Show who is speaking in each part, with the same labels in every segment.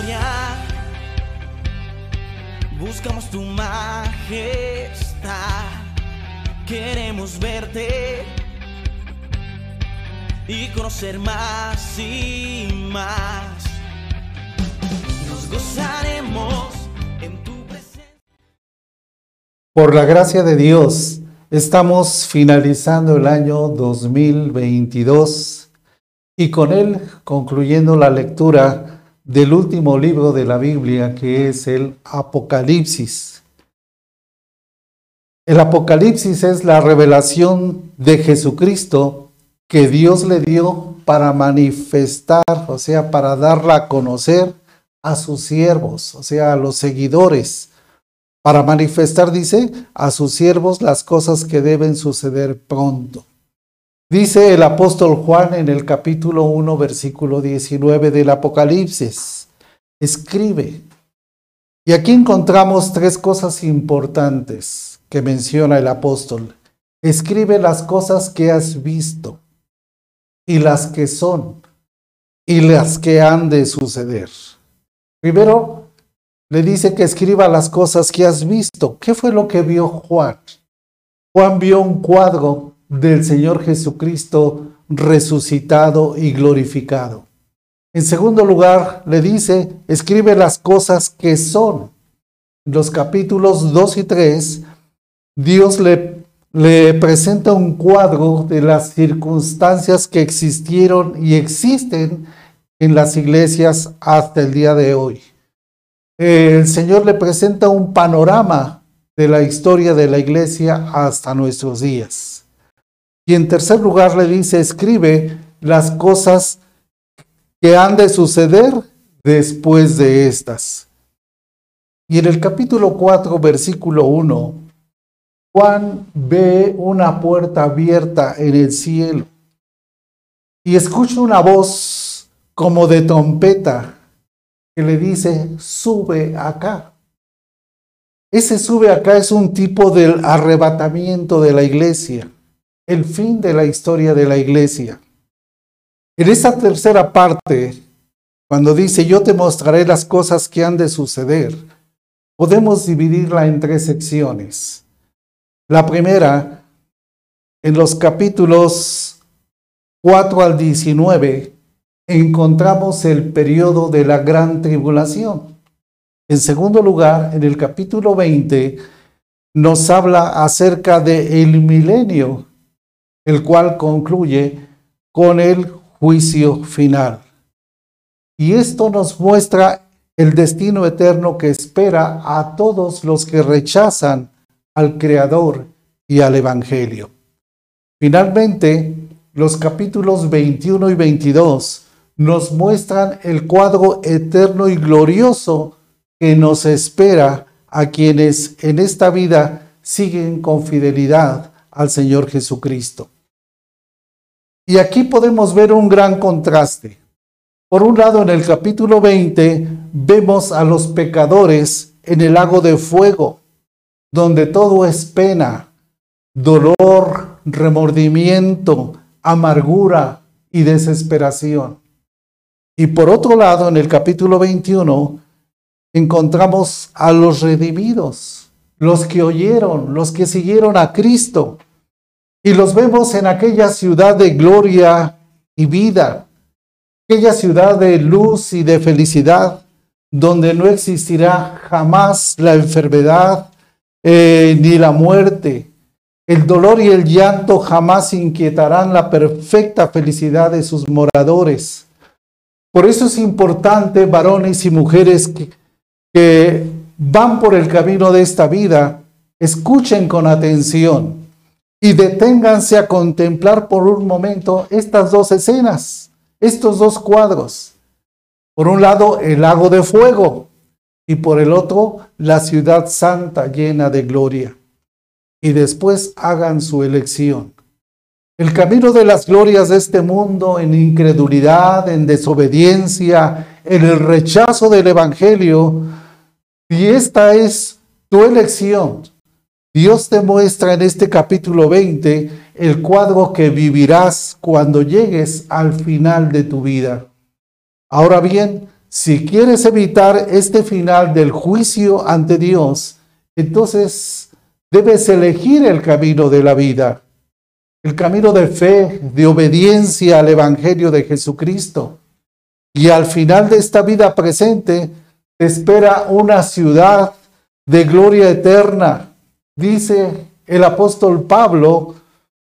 Speaker 1: gloria. Buscamos tu majestad. Queremos verte y conocer más y más. Nos gozaremos en tu presencia.
Speaker 2: Por la gracia de Dios, estamos finalizando el año 2022 y con él concluyendo la lectura del último libro de la Biblia, que es el Apocalipsis. El Apocalipsis es la revelación de Jesucristo que Dios le dio para manifestar, o sea, para darla a conocer a sus siervos, o sea, a los seguidores, para manifestar, dice, a sus siervos las cosas que deben suceder pronto. Dice el apóstol Juan en el capítulo 1, versículo 19 del Apocalipsis, escribe. Y aquí encontramos tres cosas importantes que menciona el apóstol. Escribe las cosas que has visto y las que son y las que han de suceder. Primero, le dice que escriba las cosas que has visto. ¿Qué fue lo que vio Juan? Juan vio un cuadro del Señor Jesucristo resucitado y glorificado. En segundo lugar, le dice, escribe las cosas que son. En los capítulos 2 y 3, Dios le, le presenta un cuadro de las circunstancias que existieron y existen en las iglesias hasta el día de hoy. El Señor le presenta un panorama de la historia de la iglesia hasta nuestros días. Y en tercer lugar le dice, escribe las cosas que han de suceder después de estas. Y en el capítulo 4, versículo 1, Juan ve una puerta abierta en el cielo y escucha una voz como de trompeta que le dice, sube acá. Ese sube acá es un tipo del arrebatamiento de la iglesia el fin de la historia de la iglesia. En esta tercera parte, cuando dice yo te mostraré las cosas que han de suceder, podemos dividirla en tres secciones. La primera, en los capítulos 4 al 19, encontramos el periodo de la gran tribulación. En segundo lugar, en el capítulo 20, nos habla acerca del el milenio el cual concluye con el juicio final. Y esto nos muestra el destino eterno que espera a todos los que rechazan al Creador y al Evangelio. Finalmente, los capítulos 21 y 22 nos muestran el cuadro eterno y glorioso que nos espera a quienes en esta vida siguen con fidelidad al Señor Jesucristo. Y aquí podemos ver un gran contraste. Por un lado, en el capítulo 20 vemos a los pecadores en el lago de fuego, donde todo es pena, dolor, remordimiento, amargura y desesperación. Y por otro lado, en el capítulo 21, encontramos a los redimidos, los que oyeron, los que siguieron a Cristo. Y los vemos en aquella ciudad de gloria y vida, aquella ciudad de luz y de felicidad, donde no existirá jamás la enfermedad eh, ni la muerte. El dolor y el llanto jamás inquietarán la perfecta felicidad de sus moradores. Por eso es importante, varones y mujeres que, que van por el camino de esta vida, escuchen con atención y deténganse a contemplar por un momento estas dos escenas, estos dos cuadros. Por un lado, el lago de fuego y por el otro, la ciudad santa llena de gloria. Y después hagan su elección. El camino de las glorias de este mundo en incredulidad, en desobediencia, en el rechazo del Evangelio, y esta es tu elección. Dios te muestra en este capítulo 20 el cuadro que vivirás cuando llegues al final de tu vida. Ahora bien, si quieres evitar este final del juicio ante Dios, entonces debes elegir el camino de la vida, el camino de fe, de obediencia al Evangelio de Jesucristo. Y al final de esta vida presente te espera una ciudad de gloria eterna. Dice el apóstol Pablo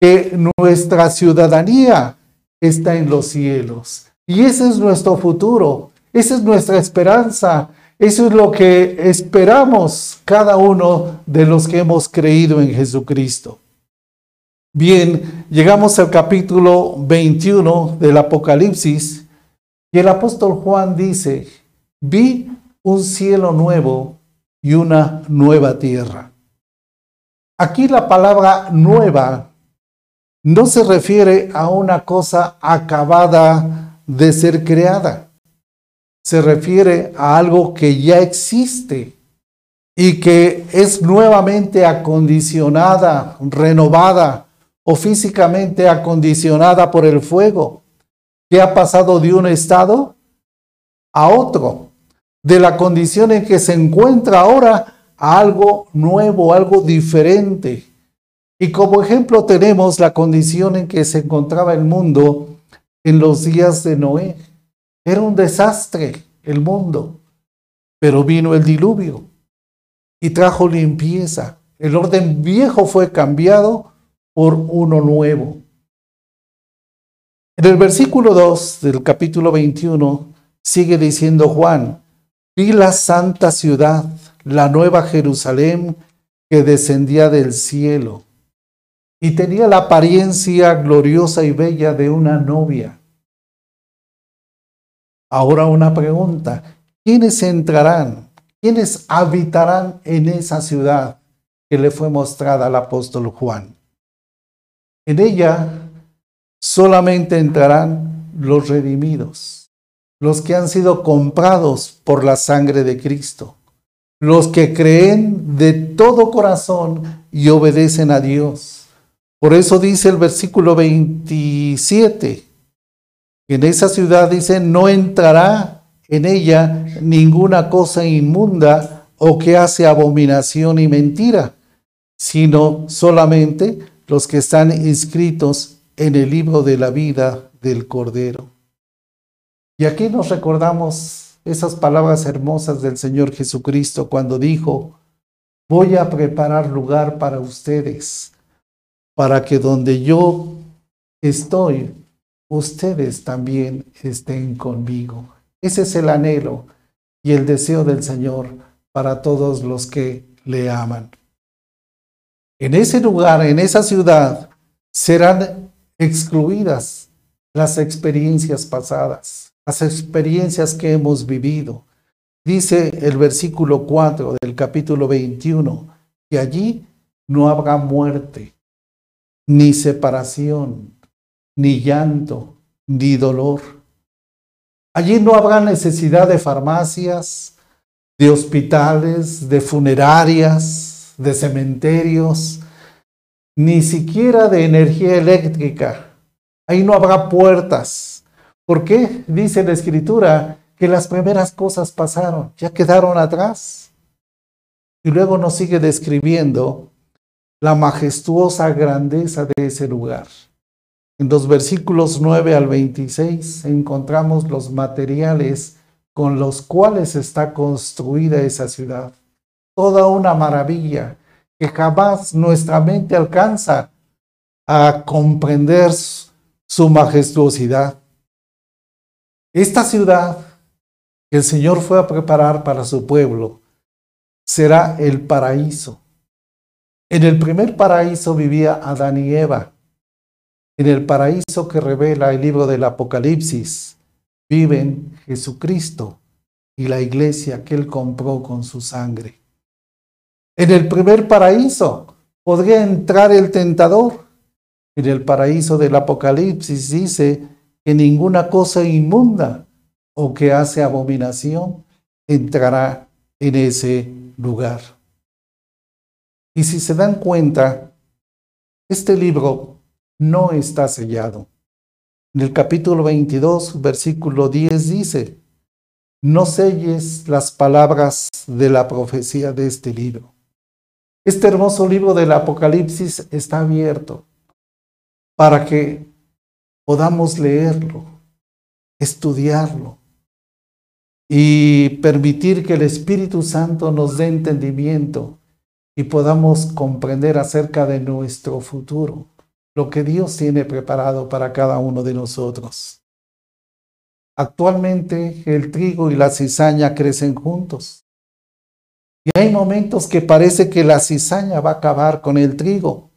Speaker 2: que nuestra ciudadanía está en los cielos. Y ese es nuestro futuro, esa es nuestra esperanza, eso es lo que esperamos cada uno de los que hemos creído en Jesucristo. Bien, llegamos al capítulo 21 del Apocalipsis y el apóstol Juan dice, vi un cielo nuevo y una nueva tierra. Aquí la palabra nueva no se refiere a una cosa acabada de ser creada. Se refiere a algo que ya existe y que es nuevamente acondicionada, renovada o físicamente acondicionada por el fuego, que ha pasado de un estado a otro, de la condición en que se encuentra ahora algo nuevo, algo diferente. Y como ejemplo tenemos la condición en que se encontraba el mundo en los días de Noé. Era un desastre el mundo, pero vino el diluvio y trajo limpieza. El orden viejo fue cambiado por uno nuevo. En el versículo 2 del capítulo 21 sigue diciendo Juan, vi la santa ciudad, la nueva Jerusalén que descendía del cielo y tenía la apariencia gloriosa y bella de una novia. Ahora una pregunta, ¿quiénes entrarán? ¿Quiénes habitarán en esa ciudad que le fue mostrada al apóstol Juan? En ella solamente entrarán los redimidos, los que han sido comprados por la sangre de Cristo, los que creen de todo corazón y obedecen a Dios. Por eso dice el versículo 27, en esa ciudad dice, no entrará en ella ninguna cosa inmunda o que hace abominación y mentira, sino solamente los que están inscritos en el libro de la vida del Cordero. Y aquí nos recordamos esas palabras hermosas del Señor Jesucristo cuando dijo, voy a preparar lugar para ustedes, para que donde yo estoy, ustedes también estén conmigo. Ese es el anhelo y el deseo del Señor para todos los que le aman. En ese lugar, en esa ciudad, serán excluidas las experiencias pasadas, las experiencias que hemos vivido. Dice el versículo 4 del capítulo 21, que allí no habrá muerte, ni separación, ni llanto, ni dolor. Allí no habrá necesidad de farmacias, de hospitales, de funerarias, de cementerios, ni siquiera de energía eléctrica. Ahí no habrá puertas. ¿Por qué? Dice la escritura que las primeras cosas pasaron, ya quedaron atrás. Y luego nos sigue describiendo la majestuosa grandeza de ese lugar. En los versículos 9 al 26 encontramos los materiales con los cuales está construida esa ciudad toda una maravilla que jamás nuestra mente alcanza a comprender su majestuosidad. Esta ciudad que el Señor fue a preparar para su pueblo será el paraíso. En el primer paraíso vivía Adán y Eva. En el paraíso que revela el libro del Apocalipsis viven Jesucristo y la iglesia que él compró con su sangre. En el primer paraíso podría entrar el tentador. En el paraíso del Apocalipsis dice que ninguna cosa inmunda o que hace abominación entrará en ese lugar. Y si se dan cuenta, este libro no está sellado. En el capítulo 22, versículo 10 dice, no selles las palabras de la profecía de este libro. Este hermoso libro del Apocalipsis está abierto para que podamos leerlo, estudiarlo y permitir que el Espíritu Santo nos dé entendimiento y podamos comprender acerca de nuestro futuro, lo que Dios tiene preparado para cada uno de nosotros. Actualmente el trigo y la cizaña crecen juntos. Y hay momentos que parece que la cizaña va a acabar con el trigo.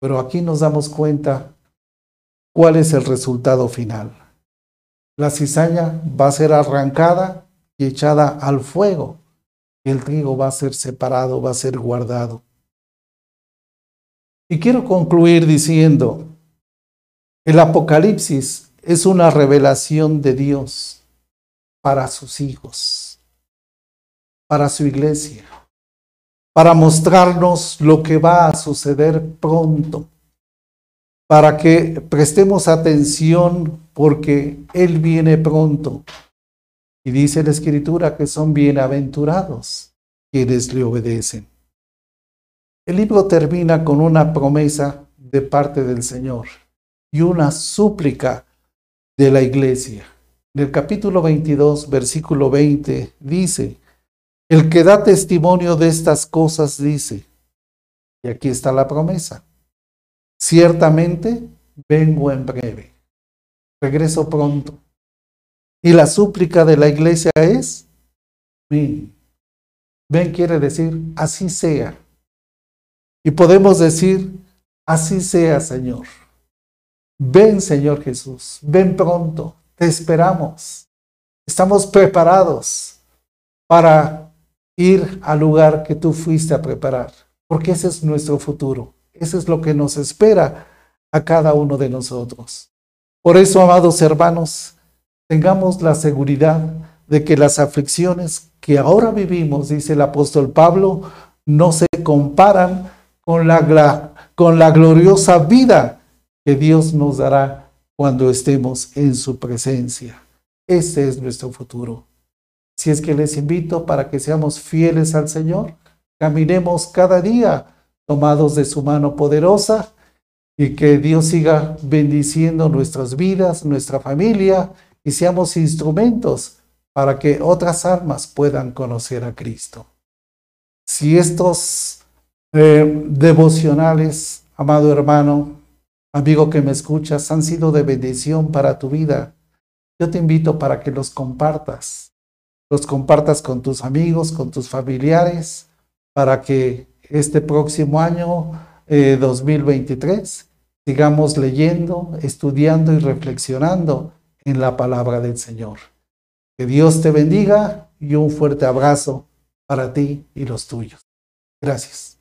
Speaker 2: Pero aquí nos damos cuenta cuál es el resultado final. La cizaña va a ser arrancada y echada al fuego. El trigo va a ser separado, va a ser guardado. Y quiero concluir diciendo, el Apocalipsis es una revelación de Dios para sus hijos, para su iglesia, para mostrarnos lo que va a suceder pronto, para que prestemos atención porque Él viene pronto. Y dice la Escritura que son bienaventurados quienes le obedecen. El libro termina con una promesa de parte del Señor y una súplica de la iglesia. En el capítulo 22, versículo 20, dice, el que da testimonio de estas cosas dice, y aquí está la promesa, ciertamente vengo en breve, regreso pronto. Y la súplica de la iglesia es, ven. Ven quiere decir, así sea. Y podemos decir, así sea, Señor. Ven, Señor Jesús, ven pronto, te esperamos. Estamos preparados para ir al lugar que tú fuiste a preparar, porque ese es nuestro futuro. Ese es lo que nos espera a cada uno de nosotros. Por eso, amados hermanos, tengamos la seguridad de que las aflicciones que ahora vivimos, dice el apóstol Pablo, no se comparan con la, con la gloriosa vida que Dios nos dará cuando estemos en su presencia. Ese es nuestro futuro. Si es que les invito para que seamos fieles al Señor, caminemos cada día tomados de su mano poderosa y que Dios siga bendiciendo nuestras vidas, nuestra familia y seamos instrumentos para que otras almas puedan conocer a Cristo. Si estos eh, devocionales, amado hermano, amigo que me escuchas, han sido de bendición para tu vida. Yo te invito para que los compartas. Los compartas con tus amigos, con tus familiares, para que este próximo año 2023 eh, sigamos leyendo, estudiando y reflexionando en la palabra del Señor. Que Dios te bendiga y un fuerte abrazo para ti y los tuyos. Gracias.